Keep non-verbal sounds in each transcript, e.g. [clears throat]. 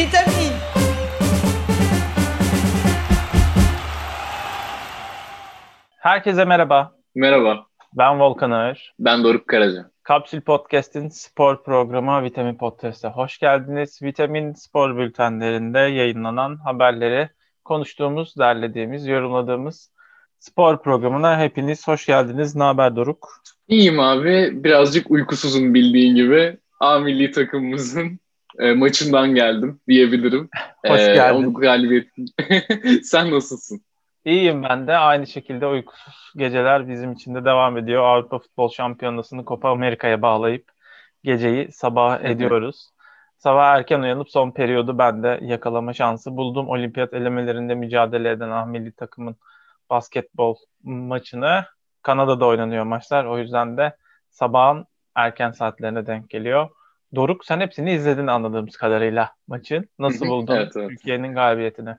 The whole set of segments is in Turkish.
Vitamin. Herkese merhaba. Merhaba, Ben Volkan Ağır. ben Doruk Karaca. Kapsül Podcast'in spor programı Vitamin Podcast'a hoş geldiniz. Vitamin spor bültenlerinde yayınlanan haberleri konuştuğumuz, derlediğimiz, yorumladığımız spor programına hepiniz hoş geldiniz. Ne haber Doruk? İyiyim abi, birazcık uykusuzum bildiğin gibi. A milli takımımızın e, maçından geldim diyebilirim. Hoş E, geldin. O galibiyetin. [laughs] Sen nasılsın? İyiyim ben de. Aynı şekilde uykusuz geceler bizim için de devam ediyor. Avrupa Futbol Şampiyonası'nı Copa Amerika'ya bağlayıp geceyi sabah Evet. ediyoruz. Sabah erken uyanıp son periyodu ben de yakalama şansı buldum. Olimpiyat elemelerinde mücadele eden ah milli takımın basketbol maçını Kanada'da oynanıyor maçlar. O yüzden de sabahın erken saatlerine denk geliyor. Doruk sen hepsini izledin anladığımız kadarıyla maçın. Nasıl buldun evet, evet. Türkiye'nin galibiyetini?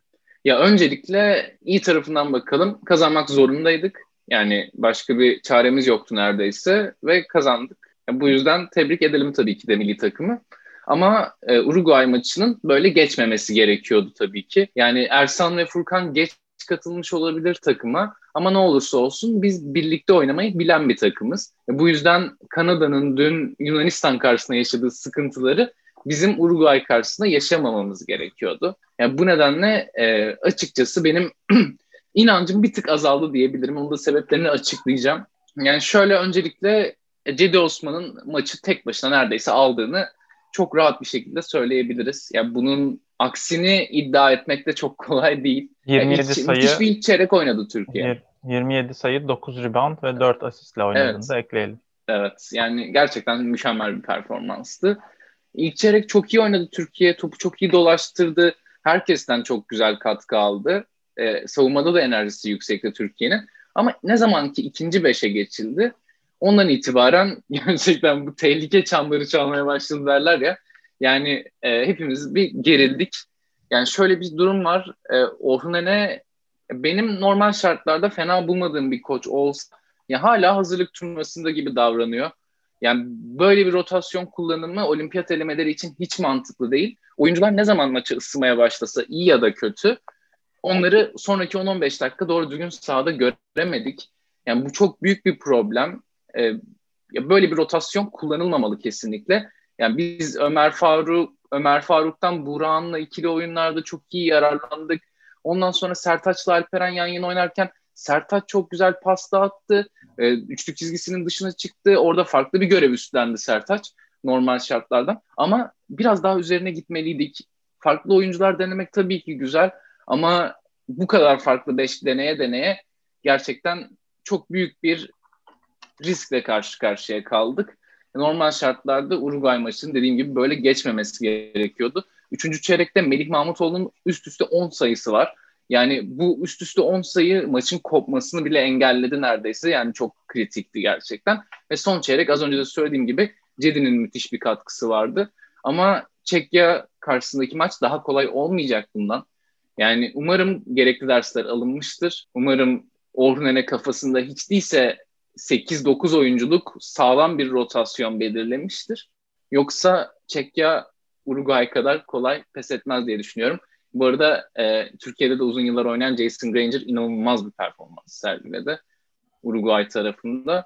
Ya öncelikle iyi tarafından bakalım. Kazanmak zorundaydık. Yani başka bir çaremiz yoktu neredeyse ve kazandık. Ya bu yüzden tebrik edelim tabii ki de milli takımı. Ama e, Uruguay maçının böyle geçmemesi gerekiyordu tabii ki. Yani Ersan ve Furkan geç katılmış olabilir takıma ama ne olursa olsun biz birlikte oynamayı bilen bir takımız. E, bu yüzden Kanada'nın dün Yunanistan karşısında yaşadığı sıkıntıları bizim Uruguay karşısında yaşamamamız gerekiyordu. Yani bu nedenle e, açıkçası benim [clears throat] inancım bir tık azaldı diyebilirim. Onun da sebeplerini açıklayacağım. Yani şöyle öncelikle e, Cedi Osman'ın maçı tek başına neredeyse aldığını çok rahat bir şekilde söyleyebiliriz. Yani bunun aksini iddia etmek de çok kolay değil. Yani 27 ilk- sayı Müthiş bir çeyrek oynadı Türkiye. Yir- 27 sayı, 9 rebound ve 4 asistle oynadığını Evet. da ekleyelim. Evet yani gerçekten mükemmel bir performanstı. İlk çeyrek çok iyi oynadı Türkiye. Topu çok iyi dolaştırdı. Herkesten çok güzel katkı aldı. Ee, savunmada da enerjisi yüksekti Türkiye'nin. Ama ne zaman ki ikinci beşe geçildi ondan itibaren [laughs] gerçekten bu tehlike çanları çalmaya başladı derler ya. Yani e, hepimiz bir gerildik. Yani şöyle bir durum var. E, Orhun Ene benim normal şartlarda fena bulmadığım bir koç olsa ya hala hazırlık turnuvasında gibi davranıyor. Yani böyle bir rotasyon kullanımı olimpiyat elemeleri için hiç mantıklı değil. Oyuncular ne zaman maçı ısınmaya başlasa iyi ya da kötü onları sonraki 10-15 dakika doğru düzgün sahada göremedik. Yani bu çok büyük bir problem. Ee, ya böyle bir rotasyon kullanılmamalı kesinlikle. Yani biz Ömer Faruk Ömer Faruk'tan Burak'ınla ikili oyunlarda çok iyi yararlandık. Ondan sonra Sertaç'la Alperen yan yana oynarken Sertaç çok güzel pas attı. E, üçlük çizgisinin dışına çıktı. Orada farklı bir görev üstlendi Sertaç normal şartlardan. Ama biraz daha üzerine gitmeliydik. Farklı oyuncular denemek tabii ki güzel ama bu kadar farklı beş deneye deneye gerçekten çok büyük bir riskle karşı karşıya kaldık. Normal şartlarda Uruguay maçının dediğim gibi böyle geçmemesi gerekiyordu. Üçüncü çeyrekte Melih Mahmutoğlu'nun üst üste 10 sayısı var. Yani bu üst üste 10 sayı maçın kopmasını bile engelledi neredeyse. Yani çok kritikti gerçekten. Ve son çeyrek az önce de söylediğim gibi Cedi'nin müthiş bir katkısı vardı. Ama Çekya karşısındaki maç daha kolay olmayacak bundan. Yani umarım gerekli dersler alınmıştır. Umarım Orhunene kafasında hiç değilse 8-9 oyunculuk sağlam bir rotasyon belirlemiştir. Yoksa Çekya Uruguay kadar kolay pes etmez diye düşünüyorum. Bu arada e, Türkiye'de de uzun yıllar oynayan Jason Granger inanılmaz bir performans sergiledi Uruguay tarafında.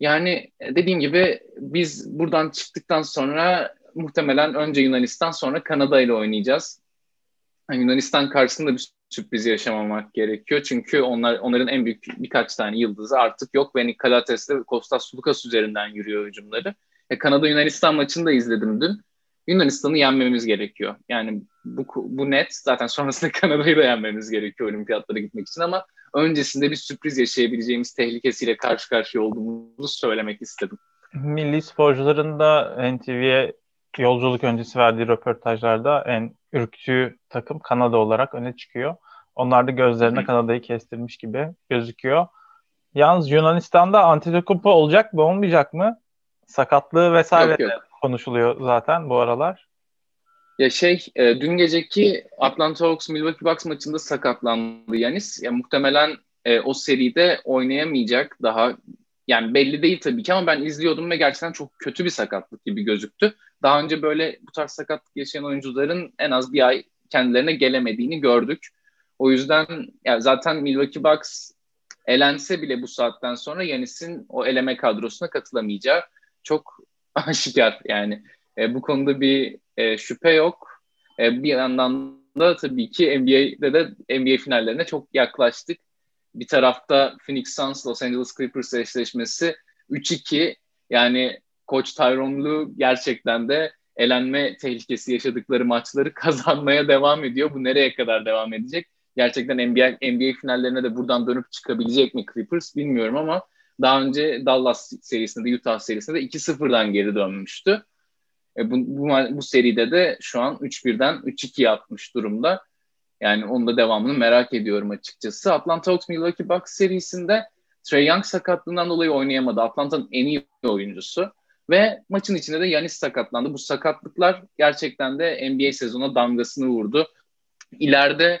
Yani e, dediğim gibi biz buradan çıktıktan sonra muhtemelen önce Yunanistan sonra Kanada ile oynayacağız. Yani Yunanistan karşısında bir sürpriz yaşamamak gerekiyor. Çünkü onlar onların en büyük birkaç tane yıldızı artık yok. Ve Nikolates ve Kostas Sulukas üzerinden yürüyor hücumları. E, Kanada Yunanistan maçını da izledim dün. Yunanistan'ı yenmemiz gerekiyor. Yani bu, bu net. Zaten sonrasında [laughs] Kanada'yı da yenmemiz gerekiyor olimpiyatlara gitmek için ama öncesinde bir sürpriz yaşayabileceğimiz tehlikesiyle karşı karşıya olduğumuzu söylemek istedim. Milli sporcuların da NTV'ye yolculuk öncesi verdiği röportajlarda en ürktüğü takım Kanada olarak öne çıkıyor. Onlar da gözlerine. Kanada'yı kestirmiş gibi gözüküyor. Yalnız Yunanistan'da Antetokounmpo olacak mı olmayacak mı? Sakatlığı vesaire Yok, yok. konuşuluyor zaten bu aralar. Ya şey, e, dün geceki Atlanta Hawks Milwaukee Bucks maçında sakatlandı Yanis. Ya muhtemelen e, o seride oynayamayacak daha yani belli değil tabii ki ama ben izliyordum ve gerçekten çok kötü bir sakatlık gibi gözüktü. Daha önce böyle bu tarz sakatlık yaşayan oyuncuların en az bir ay kendilerine gelemediğini gördük. O yüzden yani zaten Milwaukee Bucks elense bile bu saatten sonra Yanis'in o eleme kadrosuna katılamayacağı çok [laughs] aşikar. Yani e, bu konuda bir e, şüphe yok. E, bir yandan da tabii ki NBA'de de NBA finallerine çok yaklaştık. Bir tarafta Phoenix Suns Los Angeles Clippers eşleşmesi 3-2 yani Koç Tyronn Lue gerçekten de elenme tehlikesi yaşadıkları maçları [laughs] kazanmaya devam ediyor. Bu nereye kadar devam edecek? Gerçekten NBA, NBA finallerine de buradan dönüp çıkabilecek mi Clippers bilmiyorum ama daha önce Dallas serisinde de Utah serisinde de 2-0'dan geri dönmüştü. E bu, bu, bu seride de şu an 3-1'den 3-2 yapmış durumda. Yani onun da devamını merak ediyorum açıkçası. Atlanta Hawks Milwaukee Bucks serisinde Trey Young sakatlığından dolayı oynayamadı. Atlanta'nın en iyi oyuncusu. Ve maçın içinde de Yanis sakatlandı. Bu sakatlıklar gerçekten de NBA sezona damgasını vurdu. İleride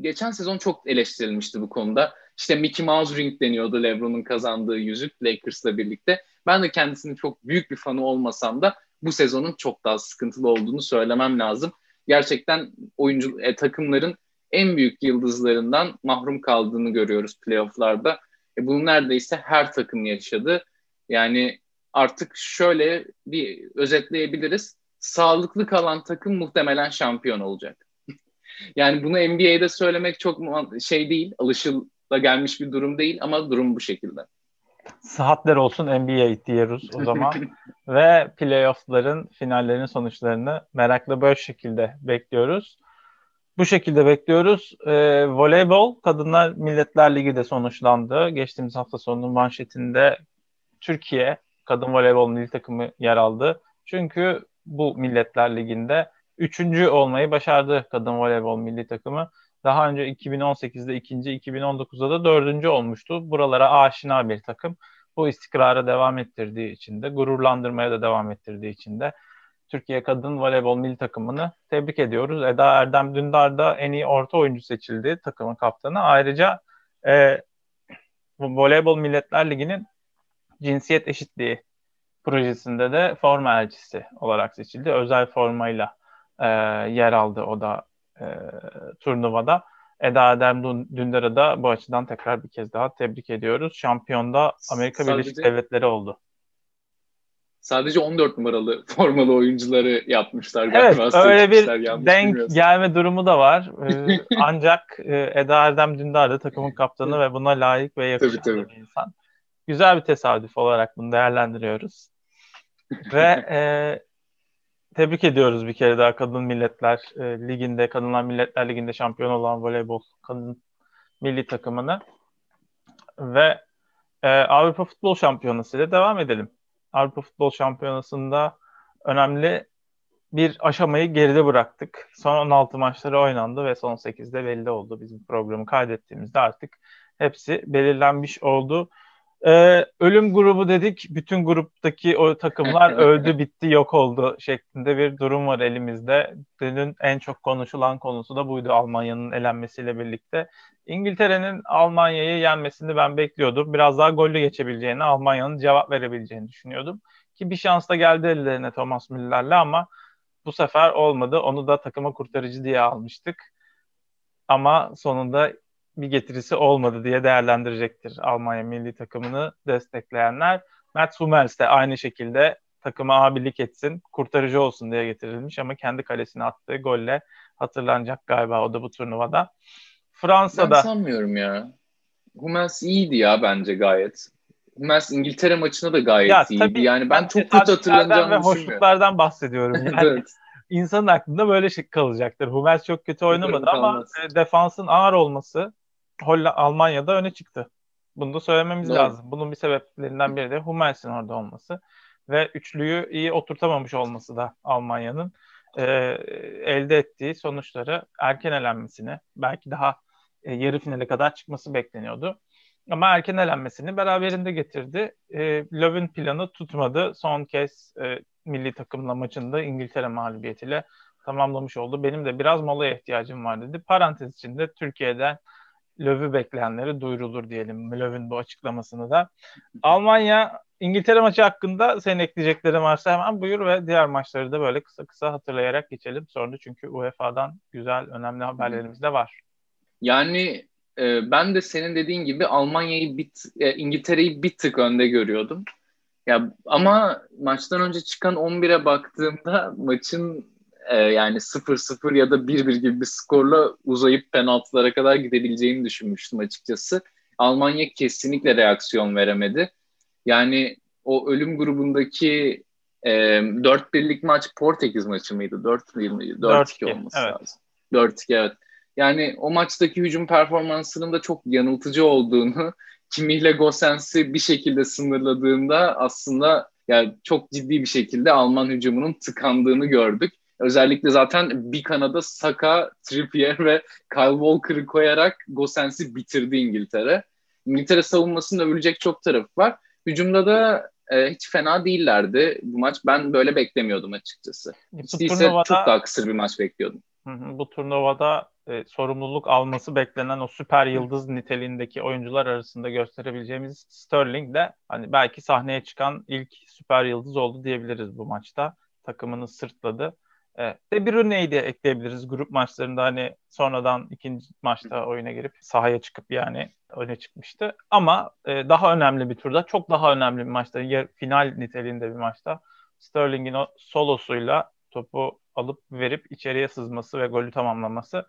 geçen sezon çok eleştirilmişti bu konuda. İşte Mickey Mouse ring deniyordu LeBron'un kazandığı yüzük Lakers'la birlikte. Ben de kendisinin çok büyük bir fanı olmasam da bu sezonun çok daha sıkıntılı olduğunu söylemem lazım. Gerçekten oyuncu e, takımların en büyük yıldızlarından mahrum kaldığını görüyoruz playofflarda. E, bunu neredeyse her takım yaşadı. Yani artık şöyle bir özetleyebiliriz. Sağlıklı kalan takım muhtemelen şampiyon olacak. Yani bunu NBA'de söylemek çok şey değil, alışıla gelmiş bir durum değil ama durum bu şekilde. Sıhhatler olsun NBA diyoruz o zaman. [laughs] Ve playoff'ların finallerin sonuçlarını merakla böyle şekilde bekliyoruz. Bu şekilde bekliyoruz. Ee, voleybol Kadınlar Milletler Ligi de sonuçlandı. Geçtiğimiz hafta sonunun manşetinde Türkiye kadın voleybol milli takımı yer aldı. Çünkü bu Milletler Ligi'nde üçüncü olmayı başardı kadın voleybol milli takımı. Daha önce 2018'de ikinci, 2019'da da dördüncü olmuştu. Buralara aşina bir takım. Bu istikrara devam ettirdiği için de, gururlandırmaya da devam ettirdiği için de Türkiye Kadın Voleybol Milli Takımını tebrik ediyoruz. Eda Erdem Dündar da en iyi orta oyuncu seçildi takımın kaptanı. Ayrıca e, Voleybol Milletler Ligi'nin cinsiyet eşitliği projesinde de forma elçisi olarak seçildi. Özel formayla e, yer aldı o da e, turnuvada. Eda Erdem Dündar'ı da bu açıdan tekrar bir kez daha tebrik ediyoruz. Şampiyonda Amerika Sadece... Birleşik Devletleri oldu sadece 14 numaralı [laughs] formalı oyuncuları yapmışlar galiba. Evet öyle bir denk gelme durumu da var. [laughs] Ee, ancak e, Eda Erdem Dündar da takımın kaptanı ve buna layık ve yakışan tabii, tabii. bir insan. Güzel bir tesadüf olarak bunu değerlendiriyoruz. ve [laughs] e, tebrik ediyoruz bir kere daha Kadın Milletler e, Ligi'nde, Kadınlar Milletler Ligi'nde şampiyon olan voleybol kadın milli takımını. Ve e, Avrupa Futbol Şampiyonası ile devam edelim. Avrupa Futbol Şampiyonası'nda önemli bir aşamayı geride bıraktık. Son 16 maçları oynandı ve son 8'de belli oldu. Bizim programı kaydettiğimizde artık hepsi belirlenmiş oldu. Ee, ölüm grubu dedik. Bütün gruptaki o takımlar [laughs] öldü, bitti, yok oldu şeklinde bir durum var elimizde. Dünün en çok konuşulan konusu da buydu Almanya'nın elenmesiyle birlikte. İngiltere'nin Almanya'yı yenmesini ben bekliyordum. Biraz daha gollü geçebileceğini, Almanya'nın cevap verebileceğini düşünüyordum. Ki bir şans da geldi ellerine Thomas Müller'le ama bu sefer olmadı. Onu da takıma kurtarıcı diye almıştık. Ama sonunda bir getirisi olmadı diye değerlendirecektir Almanya milli takımını destekleyenler. Mats Hummels de aynı şekilde takıma abilik etsin, kurtarıcı olsun diye getirilmiş ama kendi kalesine attığı golle hatırlanacak galiba o da bu turnuvada. Fransa'da... Ben sanmıyorum ya. Hummels iyiydi ya bence gayet. Hummels İngiltere maçında da gayet ya, iyiydi. Tabii, yani ben, ben çok kötü hatırlanacağını ve hoşluklardan bahsediyorum. [laughs] Yani evet. insanın aklında böyle şey kalacaktır. Hummels çok kötü oynamadı ama e, defansın ağır olması Holla Almanya'da öne çıktı. Bunu da söylememiz Doğru. lazım. Bunun bir sebeplerinden biri de Hummels'in orada olması ve üçlüyü iyi oturtamamış olması da Almanya'nın e, elde ettiği sonuçları erken elenmesini belki daha e, yarı finale kadar çıkması bekleniyordu. Ama erken elenmesini beraberinde getirdi. E, Löw'ün planı tutmadı. Son kez e, milli takımla maçında İngiltere mağlubiyetiyle tamamlamış oldu. Benim de biraz molaya ihtiyacım var dedi. Parantez içinde Türkiye'den Löw'ü bekleyenleri duyurulur diyelim. Löw'ün bu açıklamasını da. Almanya İngiltere maçı hakkında senin ekleyeceklerin varsa hemen buyur ve diğer maçları da böyle kısa kısa hatırlayarak geçelim. Sonra çünkü UEFA'dan güzel, önemli haberlerimiz de var. Yani e, ben de senin dediğin gibi Almanya'yı bit, e, İngiltere'yi bir tık önde görüyordum. Ya ama maçtan önce çıkan 11'e baktığımda maçın e, yani 0-0 ya da 1-1 gibi bir skorla uzayıp penaltılara kadar gidebileceğini düşünmüştüm açıkçası. Almanya kesinlikle reaksiyon veremedi. Yani o ölüm grubundaki e, 4-1'lik maç Portekiz maçı mıydı? 4-1 miydi? 4-2 olması evet. lazım. 4-2 evet. Yani o maçtaki hücum performansının da çok yanıltıcı olduğunu, [laughs] Kimihle Gosens'i bir şekilde sınırladığında aslında yani çok ciddi bir şekilde Alman hücumunun tıkandığını gördük. Özellikle zaten bir kanada Saka, Trippier ve Kyle Walker'ı koyarak Gosens'i bitirdi İngiltere. İngiltere savunmasında övülecek çok tarafı var. Hücumda da e, hiç fena değillerdi bu maç. Ben böyle beklemiyordum açıkçası. Değilse turnuvada, çok daha kısır bir maç bekliyordum. Hı hı, bu turnuvada e, sorumluluk alması beklenen o süper yıldız niteliğindeki oyuncular arasında gösterebileceğimiz Sterling de hani belki sahneye çıkan ilk süper yıldız oldu diyebiliriz bu maçta. Takımını sırtladı. E, De Bruyne'yi de ekleyebiliriz. Grup maçlarında hani sonradan ikinci maçta oyuna girip sahaya çıkıp yani öne çıkmıştı. Ama e, daha önemli bir turda, çok daha önemli bir maçta, ya, final niteliğinde bir maçta Sterling'in o solosuyla topu alıp verip içeriye sızması ve golü tamamlaması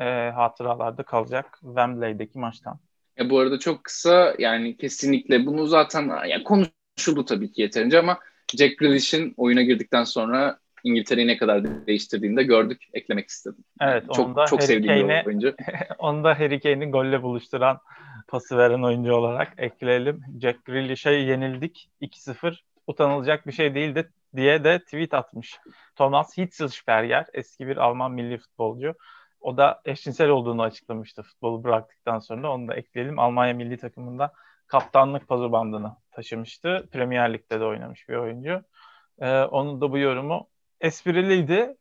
e, hatıralarda kalacak Wembley'deki maçtan. E, bu arada çok kısa yani kesinlikle bunu zaten yani konuşuldu tabii ki yeterince ama Jack Grealish'in oyuna girdikten sonra İngiltere'yi ne kadar değiştirdiğini de gördük. Eklemek istedim. Evet. Çok, onda çok Harry sevdiğim bir oyuncu. [laughs] onu da Harry Kane'i golle buluşturan pası veren oyuncu olarak ekleyelim. Jack Grealish'e yenildik 2-0. Utanılacak bir şey değildi diye de tweet atmış. Thomas Hitzelsperger eski bir Alman milli futbolcu. O da eşcinsel olduğunu açıklamıştı futbolu bıraktıktan sonra. Onu da ekleyelim. Almanya milli takımında kaptanlık pazı bandını taşımıştı. Premier Lig'de de oynamış bir oyuncu. Ee, onun da bu yorumu espriliydi.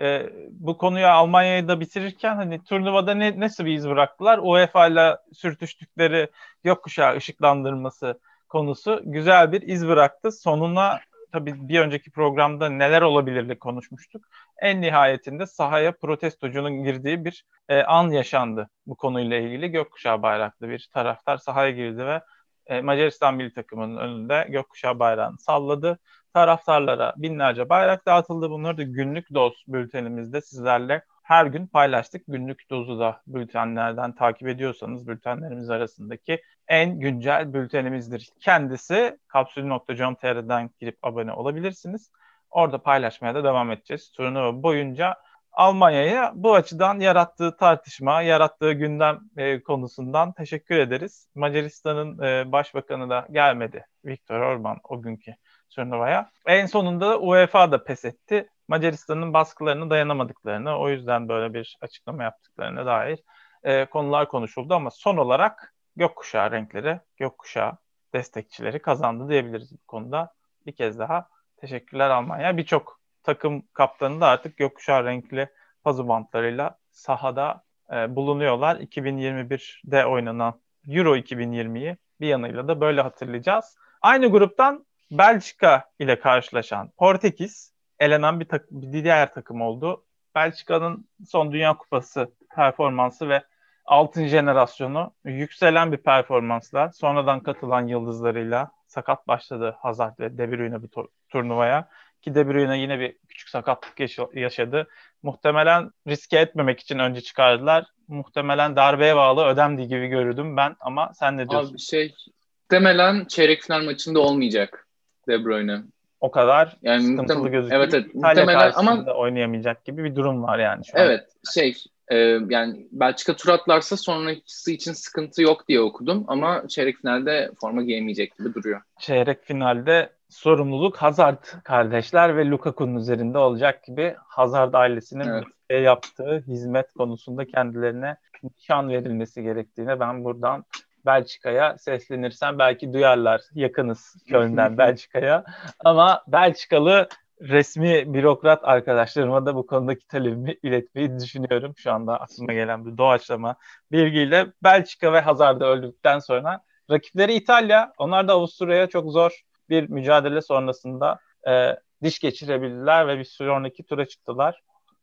Ee, bu konuyu Almanya'da bitirirken hani turnuvada ne, nasıl bir iz bıraktılar? UEFA ile sürtüştükleri gökkuşağı ışıklandırması konusu güzel bir iz bıraktı. Sonuna tabii bir önceki programda neler olabilirli konuşmuştuk. En nihayetinde sahaya protestocunun girdiği bir e, an yaşandı bu konuyla ilgili. Gökkuşağı bayraklı bir taraftar sahaya girdi ve e, Macaristan milli takımının önünde gökkuşağı bayrağını salladı. Taraftarlara binlerce bayrak dağıtıldı. Bunları da günlük doz bültenimizde sizlerle her gün paylaştık. Günlük dozu da bültenlerden takip ediyorsanız bültenlerimiz arasındaki en güncel bültenimizdir. Kendisi kapsül.com.tr'den girip abone olabilirsiniz. Orada paylaşmaya da devam edeceğiz. Turnuva boyunca Almanya'ya bu açıdan yarattığı tartışma, yarattığı gündem e, konusundan teşekkür ederiz. Macaristan'ın e, başbakanı da gelmedi. Viktor Orban o günkü turnuvaya. En sonunda UEFA da pes etti. Macaristan'ın baskılarını dayanamadıklarını, o yüzden böyle bir açıklama yaptıklarına dair e, konular konuşuldu ama son olarak gökkuşağı renkleri, gökkuşağı destekçileri kazandı diyebiliriz bu konuda. Bir kez daha teşekkürler Almanya. Birçok takım kaptanı da artık gökkuşağı renkli pazı bantlarıyla sahada e, bulunuyorlar. 2021'de oynanan Euro 2020'yi bir yanıyla da böyle hatırlayacağız. Aynı gruptan Belçika ile karşılaşan Portekiz elenen bir, tak- bir diğer takım oldu. Belçika'nın son Dünya Kupası performansı ve altın jenerasyonu yükselen bir performansla sonradan katılan yıldızlarıyla sakat başladı Hazard ve De Bruyne bu turnuvaya. Ki De Bruyne yine bir küçük sakatlık yaşadı. Muhtemelen riske etmemek için önce çıkardılar. Muhtemelen darbeye bağlı ödemdi gibi görürdüm ben ama sen ne diyorsun? Abi şey muhtemelen çeyrek final maçında olmayacak De Bruyne. O kadar yani sıkıntılı gözüküyor. Evet, evet. İtalya muhtemelen ama oynayamayacak gibi bir durum var yani şu Evet an. şey e, yani Belçika tur atlarsa sonraki için sıkıntı yok diye okudum ama çeyrek finalde forma giyemeyecek gibi duruyor. Çeyrek finalde sorumluluk Hazard kardeşler ve Lukaku'nun üzerinde olacak gibi Hazard ailesinin evet. yaptığı hizmet konusunda kendilerine nişan verilmesi gerektiğine ben buradan Belçika'ya seslenirsem belki duyarlar. Yakınız Köln'den [laughs] Belçika'ya. Ama Belçikalı resmi bürokrat arkadaşlarıma da bu konudaki talebimi iletmeyi düşünüyorum. Şu anda aklıma gelen bir doğaçlama bilgiyle Belçika ve Hazard'ı öldükten sonra rakipleri İtalya. Onlar da Avusturya'ya çok zor bir mücadele sonrasında e, diş geçirebildiler ve bir sonraki tura çıktılar.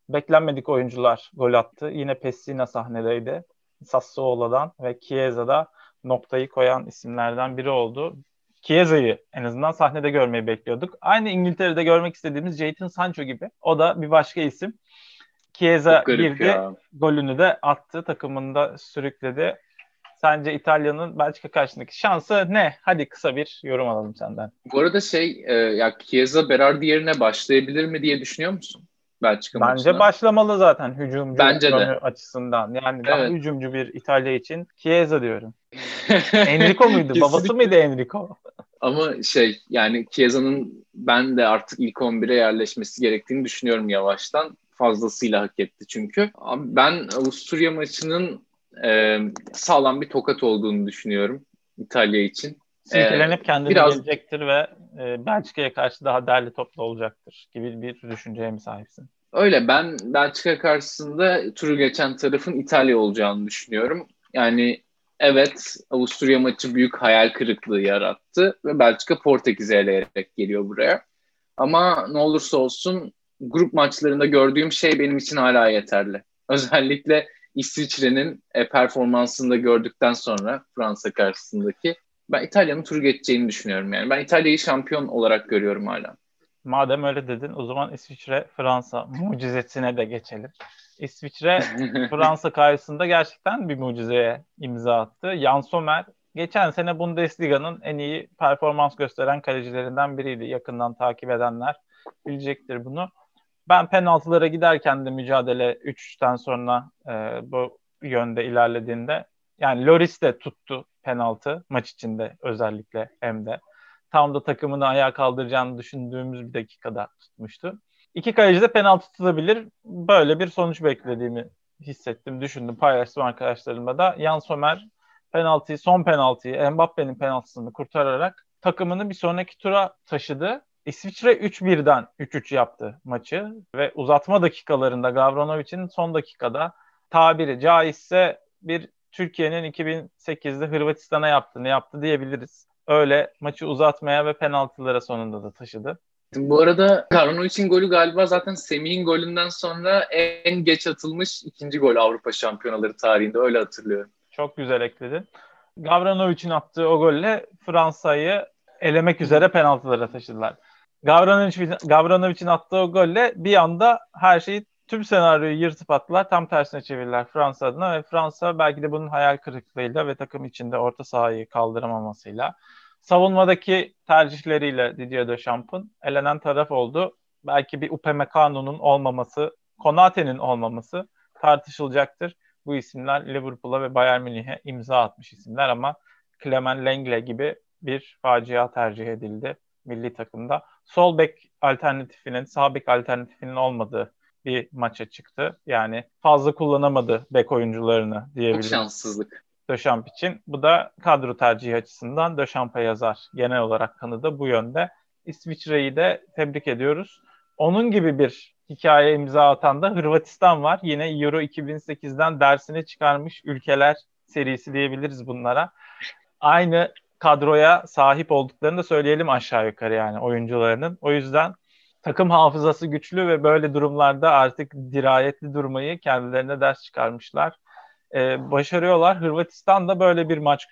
Beklenmedik oyuncular gol attı. Yine Pessina sahnedeydi. Sassuolo'dan ve Chiesa'da noktayı koyan isimlerden biri oldu. Chiesa'yı en azından sahnede görmeyi bekliyorduk. Aynı İngiltere'de görmek istediğimiz Jadon Sancho gibi. O da bir başka isim. Chiesa girdi, ya. golünü de attı, takımında sürükledi. Sence İtalya'nın Belçika karşısındaki şansı ne? Hadi kısa bir yorum alalım senden. Bu arada şey, e, ya Chiesa Berardi yerine başlayabilir mi diye düşünüyor musun? Belçika Bence maçına. başlamalı zaten hücumcu Bence de. açısından. Yani daha hücumcu bir İtalya için Chiesa diyorum. [laughs] Enrico muydu? Babası mıydı Enrico? Ama şey yani Chiesa'nın ben de artık ilk 11'e yerleşmesi gerektiğini düşünüyorum yavaştan. Fazlasıyla hak etti çünkü. Ben Avusturya maçının e, sağlam bir tokat olduğunu düşünüyorum İtalya için. Silkelenip ee, kendine biraz... gelecektir ve e, Belçika'ya karşı daha değerli toplu olacaktır gibi bir düşünceye mi sahipsin? Öyle ben Belçika karşısında turu geçen tarafın İtalya olacağını düşünüyorum. Yani evet Avusturya maçı büyük hayal kırıklığı yarattı ve Belçika Portekiz'i eleyerek geliyor buraya. Ama ne olursa olsun grup maçlarında gördüğüm şey benim için hala yeterli. Özellikle İsviçre'nin e, performansını da gördükten sonra Fransa karşısındaki ben İtalya'nın turu geçeceğini düşünüyorum yani. Ben İtalya'yı şampiyon olarak görüyorum hala. Madem öyle dedin o zaman İsviçre Fransa mucizesine de geçelim. İsviçre [laughs] Fransa karşısında gerçekten bir mucizeye imza attı. Jan Sommer geçen sene Bundesliga'nın en iyi performans gösteren kalecilerinden biriydi. Yakından takip edenler bilecektir bunu. Ben penaltılara giderken de mücadele 3'ten sonra e, bu yönde ilerlediğinde yani Loris de tuttu penaltı maç içinde özellikle hem de. Tam da takımını ayağa kaldıracağını düşündüğümüz bir dakikada tutmuştu. İki kaleci de penaltı tutabilir. Böyle bir sonuç beklediğimi hissettim, düşündüm, paylaştım arkadaşlarımla da. Jan Sommer penaltıyı, son penaltıyı, Mbappe'nin penaltısını kurtararak takımını bir sonraki tura taşıdı. İsviçre 3-1'den 3-3 yaptı maçı ve uzatma dakikalarında Gavranovic'in son dakikada tabiri caizse bir Türkiye'nin 2008'de Hırvatistan'a yaptığını yaptı diyebiliriz. Öyle maçı uzatmaya ve penaltılara sonunda da taşıdı. Bu arada Karnovic'in golü galiba zaten Semih'in golünden sonra en geç atılmış ikinci gol Avrupa Şampiyonaları tarihinde öyle hatırlıyorum. Çok güzel ekledin. Gavranovic'in attığı o golle Fransa'yı elemek üzere penaltılara taşıdılar. Gavranovic'in Gavranovic'in attığı o golle bir anda her şeyi tüm senaryoyu yırtıp attılar. Tam tersine çevirdiler Fransa adına ve Fransa belki de bunun hayal kırıklığıyla ve takım içinde orta sahayı kaldıramamasıyla savunmadaki tercihleriyle Didier Deschamps'ın elenen taraf oldu. Belki bir Upamecano'nun olmaması, Konate'nin olmaması tartışılacaktır. Bu isimler Liverpool'a ve Bayern Münih'e imza atmış isimler ama Clement Lenglet gibi bir facia tercih edildi milli takımda. Sol bek alternatifinin, sağ bek alternatifinin olmadığı bir maça çıktı. Yani fazla kullanamadı bek oyuncularını diyebiliriz. Çok şanssızlık. Döşamp için. Bu da kadro tercihi açısından Döşamp'a yazar. Genel olarak kanıda bu yönde. İsviçre'yi de tebrik ediyoruz. Onun gibi bir hikaye imza atan da Hırvatistan var. Yine Euro 2008'den dersini çıkarmış ülkeler serisi diyebiliriz bunlara. Aynı kadroya sahip olduklarını da söyleyelim aşağı yukarı yani oyuncularının. O yüzden takım hafızası güçlü ve böyle durumlarda artık dirayetli durmayı kendilerine ders çıkarmışlar. Ee, başarıyorlar. Hırvatistan da böyle bir maç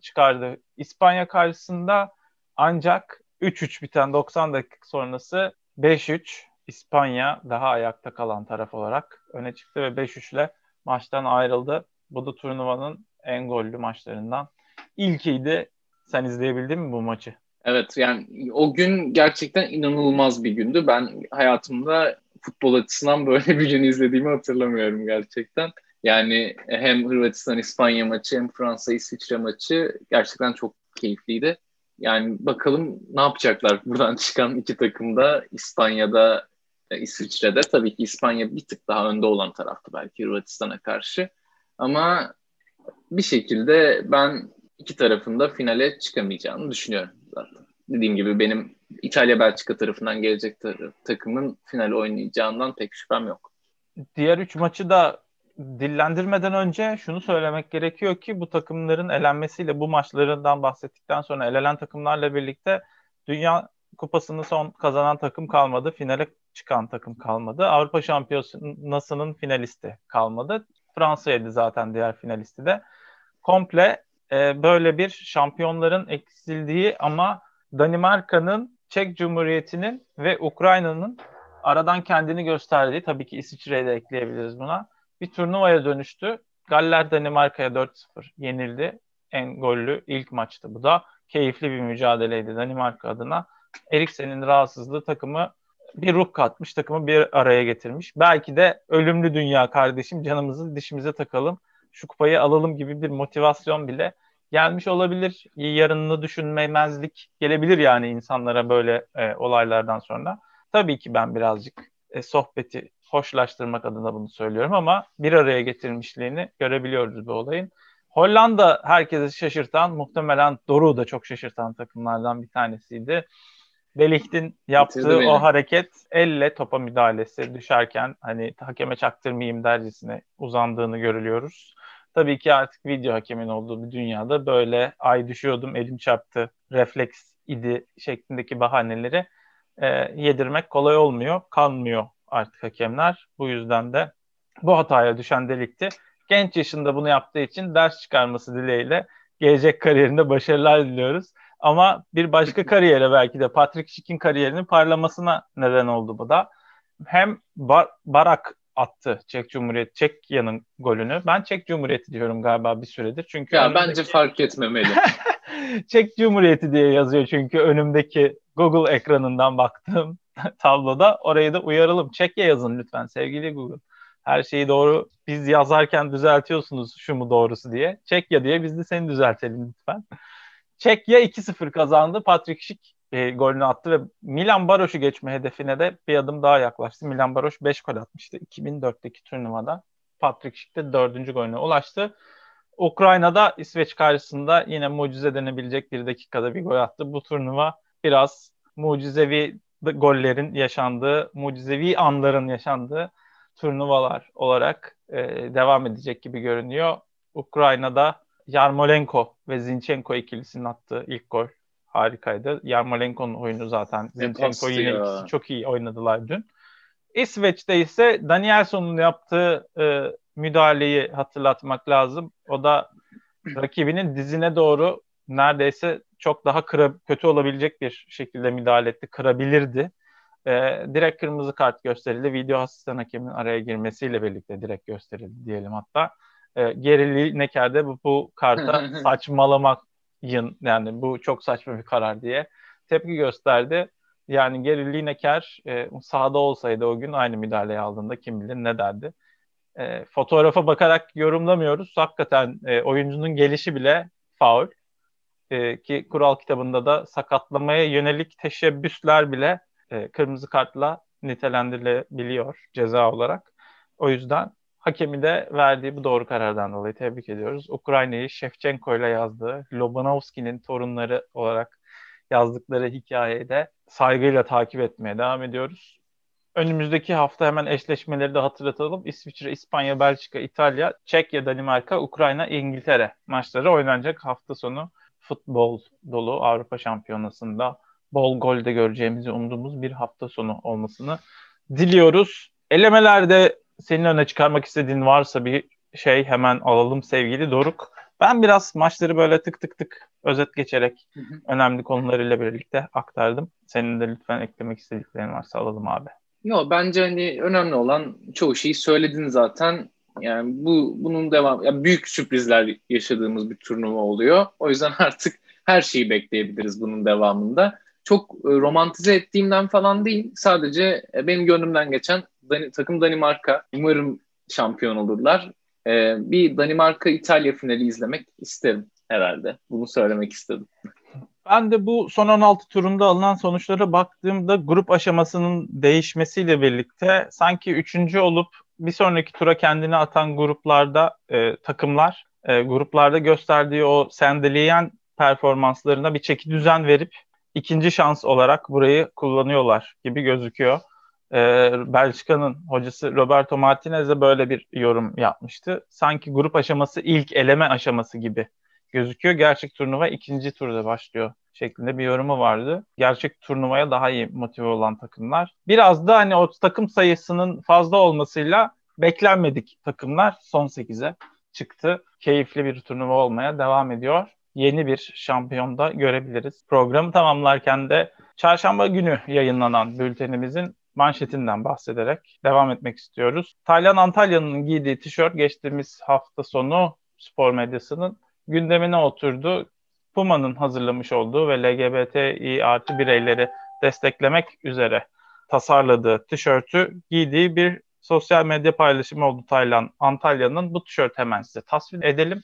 çıkardı. İspanya karşısında ancak 3-3 biten 90 dakika sonrası 5-3 İspanya daha ayakta kalan taraf olarak öne çıktı ve 5-3 ile maçtan ayrıldı. Bu da turnuvanın en gollü maçlarından ilkiydi. Sen izleyebildin mi bu maçı? Evet yani o gün gerçekten inanılmaz bir gündü. Ben hayatımda futbol açısından böyle [laughs] bir gün izlediğimi hatırlamıyorum gerçekten. Yani hem Hırvatistan-İspanya maçı hem Fransa-İsviçre maçı gerçekten çok keyifliydi. Yani bakalım ne yapacaklar buradan [laughs] çıkan iki takım da İspanya'da, e, İsviçre'de. Tabii ki İspanya bir tık daha önde olan taraftı belki Hırvatistan'a karşı. Ama bir şekilde ben iki tarafında finale çıkamayacağını düşünüyorum zaten. Dediğim gibi benim İtalya Belçika tarafından gelecek takımın finali oynayacağından pek şüphem yok. Diğer üç maçı da dillendirmeden önce şunu söylemek gerekiyor ki bu takımların elenmesiyle bu maçlarından bahsettikten sonra elenen takımlarla birlikte Dünya Kupası'nı son kazanan takım kalmadı. Finale çıkan takım kalmadı. Avrupa Şampiyonası'nın finalisti kalmadı. Fransa'ydı zaten diğer finalisti de. Komple e, böyle bir şampiyonların eksildiği ama Danimarka'nın, Çek Cumhuriyeti'nin ve Ukrayna'nın aradan kendini gösterdiği, tabii ki İsviçre'yi de ekleyebiliriz buna, bir turnuvaya dönüştü. Galler Danimarka'ya 4-0 yenildi. En gollü ilk maçtı bu da. Keyifli bir mücadeleydi Danimarka adına. Eriksen'in rahatsızlığı takımı bir ruh katmış, takımı bir araya getirmiş. Belki de ölümlü dünya kardeşim canımızı dişimize takalım, şu kupayı alalım gibi bir motivasyon bile gelmiş olabilir. Yarınını düşünmemezlik gelebilir yani insanlara böyle e, olaylardan sonra. Tabii ki ben birazcık e, sohbeti hoşlaştırmak adına bunu söylüyorum ama bir araya getirmişliğini görebiliyoruz bu olayın. Hollanda herkesi şaşırtan, muhtemelen Doruk'u da çok şaşırtan takımlardan bir tanesiydi. Delicht'in yaptığı o hareket elle topa müdahalesi düşerken hani hakeme çaktırmayayım dercesine uzandığını görülüyoruz. Tabii ki artık video hakemin olduğu bir dünyada böyle ay düşüyordum elim çarptı refleks idi şeklindeki bahaneleri e, yedirmek kolay olmuyor. Kanmıyor artık hakemler. Bu yüzden de bu hataya düşen delikti. Genç yaşında bunu yaptığı için ders çıkarması dileğiyle gelecek kariyerinde başarılar diliyoruz. Ama bir başka kariyere belki de Patrick Schick'in kariyerinin parlamasına neden oldu bu da. Hem Bar Barak attı Çek Cumhuriyeti, Çekya'nın golünü. Ben Çek Cumhuriyeti diyorum galiba bir süredir. Çünkü ya önümdeki... bence fark etmemeli. [laughs] Çek Cumhuriyeti diye yazıyor çünkü önümdeki Google ekranından baktığım [laughs] tabloda. Orayı da uyaralım. Çekya yazın lütfen sevgili Google. Her şeyi doğru biz yazarken düzeltiyorsunuz şu mu doğrusu diye. Çekya diye biz de seni düzeltelim lütfen. Çekya 2-0 kazandı. Patrick Schick e, golünü attı ve Milan Baroş'u geçme hedefine de bir adım daha yaklaştı. Milan Baroş 5 gol atmıştı 2004'teki turnuvada. Patrick Schick de 4. golüne ulaştı. Ukrayna'da İsveç karşısında yine mucize denebilecek bir dakikada bir gol attı. Bu turnuva biraz mucizevi gollerin yaşandığı, mucizevi anların yaşandığı turnuvalar olarak e, devam edecek gibi görünüyor. Ukrayna'da Yarmolenko ve Zinchenko ikilisinin attığı ilk gol harikaydı. Yarmolenko'nun oyunu zaten. Zinchenko yine ya. ikisi çok iyi oynadılar dün. İsveç'te ise Danielson'un yaptığı e, müdahaleyi hatırlatmak lazım. O da rakibinin dizine doğru neredeyse çok daha kıra, kötü olabilecek bir şekilde müdahale etti. Kırabilirdi. E, direkt kırmızı kart gösterildi. Video asistan hakemin araya girmesiyle birlikte direkt gösterildi diyelim hatta. E, Gerili Neker'de bu, bu karta [laughs] saçmalamayın yani bu çok saçma bir karar diye tepki gösterdi. Yani Geri Lineker e, sahada olsaydı o gün aynı müdahaleyi aldığında kim bilir ne derdi. E, fotoğrafa bakarak yorumlamıyoruz. Hakikaten e, oyuncunun gelişi bile faul. E, ki kural kitabında da sakatlamaya yönelik teşebbüsler bile e, kırmızı kartla nitelendirilebiliyor ceza olarak. O yüzden hakemi de verdiği bu doğru karardan dolayı tebrik ediyoruz. Ukrayna'yı Shevchenko ile yazdığı, Lobanovski'nin torunları olarak yazdıkları hikayeyi de saygıyla takip etmeye devam ediyoruz. Önümüzdeki hafta hemen eşleşmeleri de hatırlatalım. İsviçre, İspanya, Belçika, İtalya, Çekya, Danimarka, Ukrayna, İngiltere maçları oynanacak hafta sonu futbol dolu Avrupa Şampiyonası'nda bol gol de göreceğimizi umduğumuz bir hafta sonu olmasını diliyoruz. Elemelerde senin öne çıkarmak istediğin varsa bir şey hemen alalım sevgili Doruk. Ben biraz maçları böyle tık tık tık özet geçerek hı hı. önemli konularıyla birlikte aktardım. Senin de lütfen eklemek istediklerin varsa alalım abi. Yok bence hani önemli olan çoğu şeyi söyledin zaten. Yani bu bunun devam yani büyük sürprizler yaşadığımız bir turnuva oluyor. O yüzden [laughs] artık her şeyi bekleyebiliriz bunun devamında. Çok e, romantize ettiğimden falan değil. Sadece e, benim gönlümden geçen Dan takım Danimarka. Umarım şampiyon olurlar. Ee, bir Danimarka-İtalya finali izlemek isterim herhalde. Bunu söylemek istedim. Ben de bu son 16 turunda alınan sonuçlara baktığımda grup aşamasının değişmesiyle birlikte sanki üçüncü olup bir sonraki tura kendini atan gruplarda e, takımlar e, gruplarda gösterdiği o sendeleyen performanslarına bir çeki düzen verip ikinci şans olarak burayı kullanıyorlar gibi gözüküyor. Ee, Belçika'nın hocası Roberto Martinez de böyle bir yorum yapmıştı. Sanki grup aşaması ilk eleme aşaması gibi gözüküyor. Gerçek turnuva ikinci turda başlıyor şeklinde bir yorumu vardı. Gerçek turnuvaya daha iyi motive olan takımlar. Biraz da hani o takım sayısının fazla olmasıyla beklenmedik takımlar son 8'e çıktı. Keyifli bir turnuva olmaya devam ediyor. Yeni bir şampiyonda görebiliriz. Programı tamamlarken de çarşamba günü yayınlanan bültenimizin manşetinden bahsederek devam etmek istiyoruz. Taylan Antalya'nın giydiği tişört geçtiğimiz hafta sonu spor medyasının gündemine oturdu. Puma'nın hazırlamış olduğu ve LGBTİ artı bireyleri desteklemek üzere tasarladığı tişörtü giydiği bir sosyal medya paylaşımı oldu Taylan Antalya'nın. Bu tişört hemen size tasvir edelim.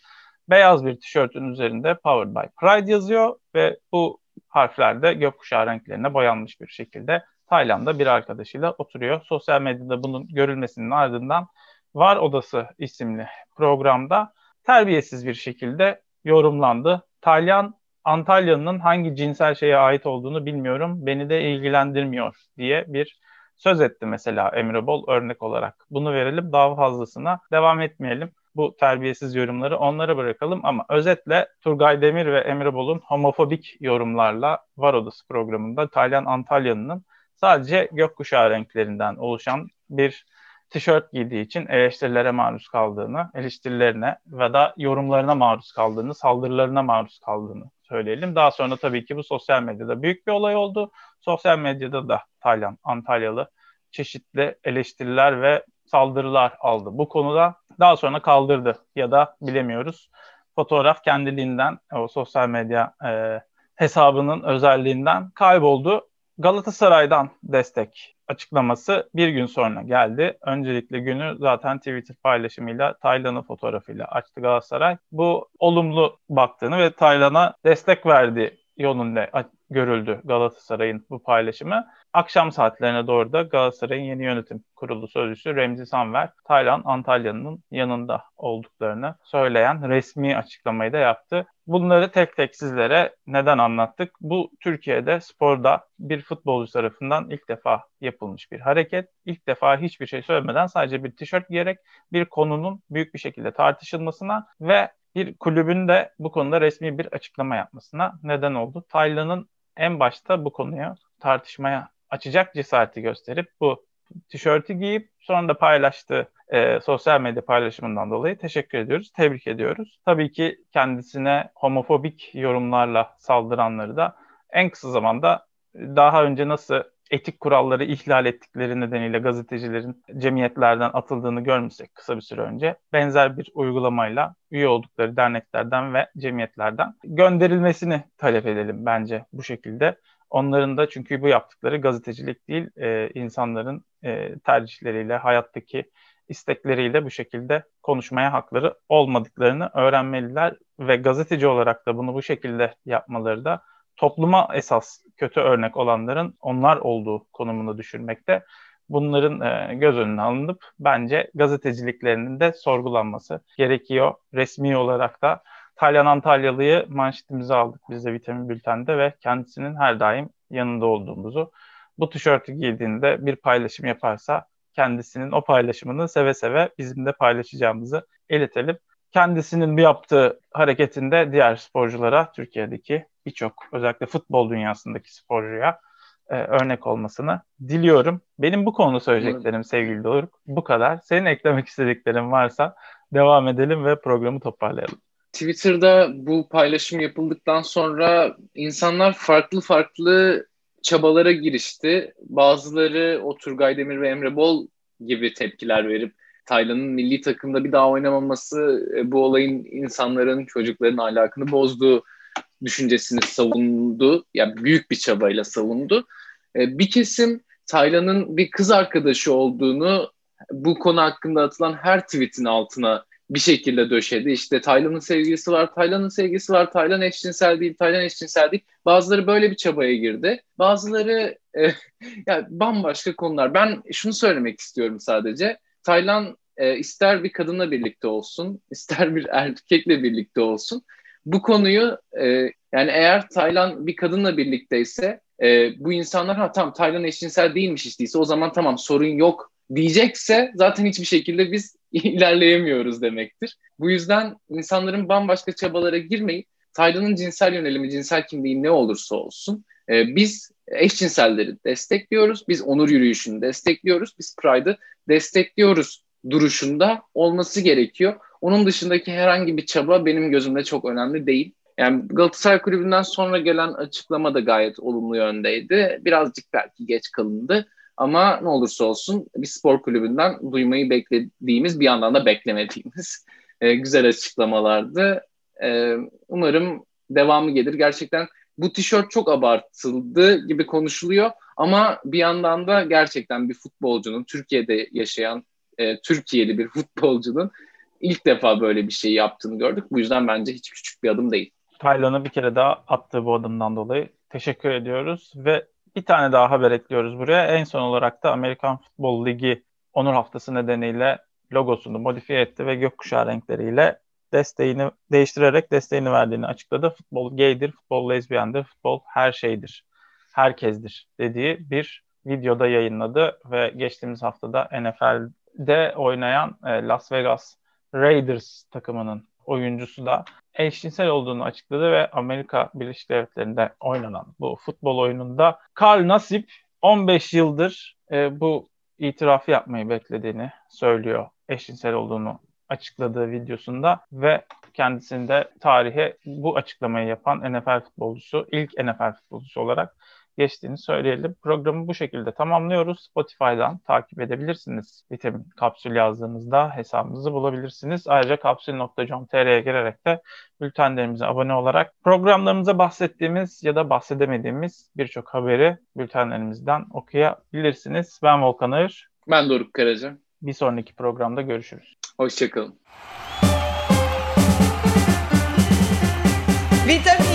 Beyaz bir tişörtün üzerinde Powered by Pride yazıyor ve bu harfler de gökkuşağı renklerine boyanmış bir şekilde Tayland'da bir arkadaşıyla oturuyor. Sosyal medyada bunun görülmesinin ardından Var Odası isimli programda terbiyesiz bir şekilde yorumlandı. Taylan Antalya'nın hangi cinsel şeye ait olduğunu bilmiyorum. Beni de ilgilendirmiyor diye bir söz etti mesela Emre Bol örnek olarak. Bunu verelim daha fazlasına devam etmeyelim. Bu terbiyesiz yorumları onlara bırakalım ama özetle Turgay Demir ve Emre Bol'un homofobik yorumlarla Var Odası programında Taylan Antalya'nın sadece gökkuşağı renklerinden oluşan bir tişört giydiği için eleştirilere maruz kaldığını, eleştirilerine ve da yorumlarına maruz kaldığını, saldırılarına maruz kaldığını söyleyelim. Daha sonra tabii ki bu sosyal medyada büyük bir olay oldu. Sosyal medyada da Taylan, Antalyalı çeşitli eleştiriler ve saldırılar aldı. Bu konuda daha sonra kaldırdı ya da bilemiyoruz. Fotoğraf kendiliğinden o sosyal medya e, hesabının özelliğinden kayboldu. Galatasaray'dan destek açıklaması bir gün sonra geldi. Öncelikle günü zaten Twitter paylaşımıyla Taylan'ın fotoğrafıyla açtı Galatasaray. Bu olumlu baktığını ve Taylan'a destek verdiği yolunda görüldü Galatasaray'ın bu paylaşımı. Akşam saatlerine doğru da Galatasaray'ın yeni yönetim kurulu sözcüsü Remzi Sanver, Taylan Antalya'nın yanında olduklarını söyleyen resmi açıklamayı da yaptı. Bunları tek tek sizlere neden anlattık? Bu Türkiye'de sporda bir futbolcu tarafından ilk defa yapılmış bir hareket. İlk defa hiçbir şey söylemeden sadece bir tişört giyerek bir konunun büyük bir şekilde tartışılmasına ve bir kulübün de bu konuda resmi bir açıklama yapmasına neden oldu. Taylan'ın en başta bu konuyu tartışmaya açacak cesareti gösterip bu tişörtü giyip sonra da paylaştığı e, sosyal medya paylaşımından dolayı teşekkür ediyoruz, tebrik ediyoruz. Tabii ki kendisine homofobik yorumlarla saldıranları da en kısa zamanda daha önce nasıl etik kuralları ihlal ettikleri nedeniyle gazetecilerin cemiyetlerden atıldığını görmüşsek kısa bir süre önce benzer bir uygulamayla üye oldukları derneklerden ve cemiyetlerden gönderilmesini talep edelim bence bu şekilde. Onların da çünkü bu yaptıkları gazetecilik değil, e, insanların e, tercihleriyle, hayattaki istekleriyle bu şekilde konuşmaya hakları olmadıklarını öğrenmeliler ve gazeteci olarak da bunu bu şekilde yapmaları da topluma esas kötü örnek olanların onlar olduğu konumunu düşürmekte. Bunların e, göz önüne alınıp bence gazeteciliklerinin de sorgulanması gerekiyor. Resmi olarak da Taylan Antalyalı'yı manşetimize aldık biz de vitamin bültende ve kendisinin her daim yanında olduğumuzu. Bu tişörtü giydiğinde bir paylaşım yaparsa kendisinin o paylaşımını seve seve bizim de paylaşacağımızı iletelim. Kendisinin bu yaptığı hareketinde diğer sporculara, Türkiye'deki birçok özellikle futbol dünyasındaki sporcuya e, örnek olmasını diliyorum. Benim bu konuda söyleyeceklerim sevgili Doruk bu kadar. Senin eklemek istediklerin varsa devam edelim ve programı toparlayalım. Twitter'da bu paylaşım yapıldıktan sonra insanlar farklı farklı çabalara girişti. Bazıları o Turgay Demir ve Emre Bol gibi tepkiler verip Taylan'ın milli takımda bir daha oynamaması e, bu olayın insanların, çocukların ahlakını bozduğu düşüncesini savundu. Yani büyük bir çabayla savundu. E, bir kesim Taylan'ın bir kız arkadaşı olduğunu bu konu hakkında atılan her tweetin altına bir şekilde döşedi. İşte Taylan'ın sevgilisi var, Taylan'ın sevgisi var, Taylan eşcinsel değil, Taylan eşcinsel değil. Bazıları böyle bir çabaya girdi. Bazıları e, [laughs] yani bambaşka konular. Ben şunu söylemek istiyorum sadece. Taylan e, ister bir kadınla birlikte olsun, [laughs] ister bir erkekle birlikte olsun. Bu konuyu e, Yani eğer Taylan bir kadınla birlikteyse e, bu insanlar ha tamam Taylan eşcinsel değilmiş işteyse o zaman tamam sorun yok diyecekse zaten hiçbir şekilde biz [laughs] ilerleyemiyoruz demektir. Bu yüzden insanların bambaşka çabalara girmeyip Taylan'ın cinsel yönelimi, cinsel kimliği ne olursa olsun e, biz eşcinselleri destekliyoruz, biz onur yürüyüşünü destekliyoruz, biz Pride'ı destekliyoruz duruşunda olması gerekiyor. Onun dışındaki herhangi bir çaba benim gözümde çok önemli değil. Yani Galatasaray Kulübü'nden sonra gelen açıklama da gayet olumlu yöndeydi. Birazcık belki geç kalındı. Ama ne olursa olsun bir spor kulübünden duymayı beklediğimiz bir yandan da beklemediğimiz e, güzel açıklamalardı. E, umarım devamı gelir. Gerçekten bu tişört çok abartıldı gibi konuşuluyor ama bir yandan da gerçekten bir futbolcunun Türkiye'de yaşayan e, Türkiye'li bir futbolcunun ilk defa böyle bir şey yaptığını gördük. Bu yüzden bence hiç küçük bir adım değil. Taylan'ı bir kere daha attığı bu adımdan dolayı teşekkür ediyoruz ve bir tane daha haber ekliyoruz buraya. En son olarak da Amerikan Futbol Ligi Onur Haftası nedeniyle logosunu modifiye etti ve gökkuşağı renkleriyle desteğini değiştirerek desteğini verdiğini açıkladı. Futbol gaydir, futbol lezbiyendir, futbol her şeydir, herkesdir dediği bir videoda yayınladı ve geçtiğimiz haftada NFL'de oynayan e, Las Vegas Raiders takımının oyuncusu da eşcinsel olduğunu açıkladı ve Amerika Birleşik Devletleri'nde oynanan bu futbol oyununda Karl Nasip 15 yıldır e, bu itirafı yapmayı beklediğini söylüyor. Eşcinsel olduğunu açıkladığı videosunda ve kendisinde tarihe bu açıklamayı yapan NFL futbolcusu, ilk NFL futbolcusu olarak geçtiğini söyleyelim. Programı bu şekilde tamamlıyoruz. Spotify'dan takip edebilirsiniz. Vitamin kapsül yazdığınızda hesabımızı bulabilirsiniz. Ayrıca kapsül.com.tr'ye girerek de bültenlerimize abone olarak programlarımıza bahsettiğimiz ya da bahsedemediğimiz birçok haberi bültenlerimizden okuyabilirsiniz. Ben Volkan Ağır. Ben Doruk Karaca. Bir sonraki programda görüşürüz. Hoşçakalın. Vitamin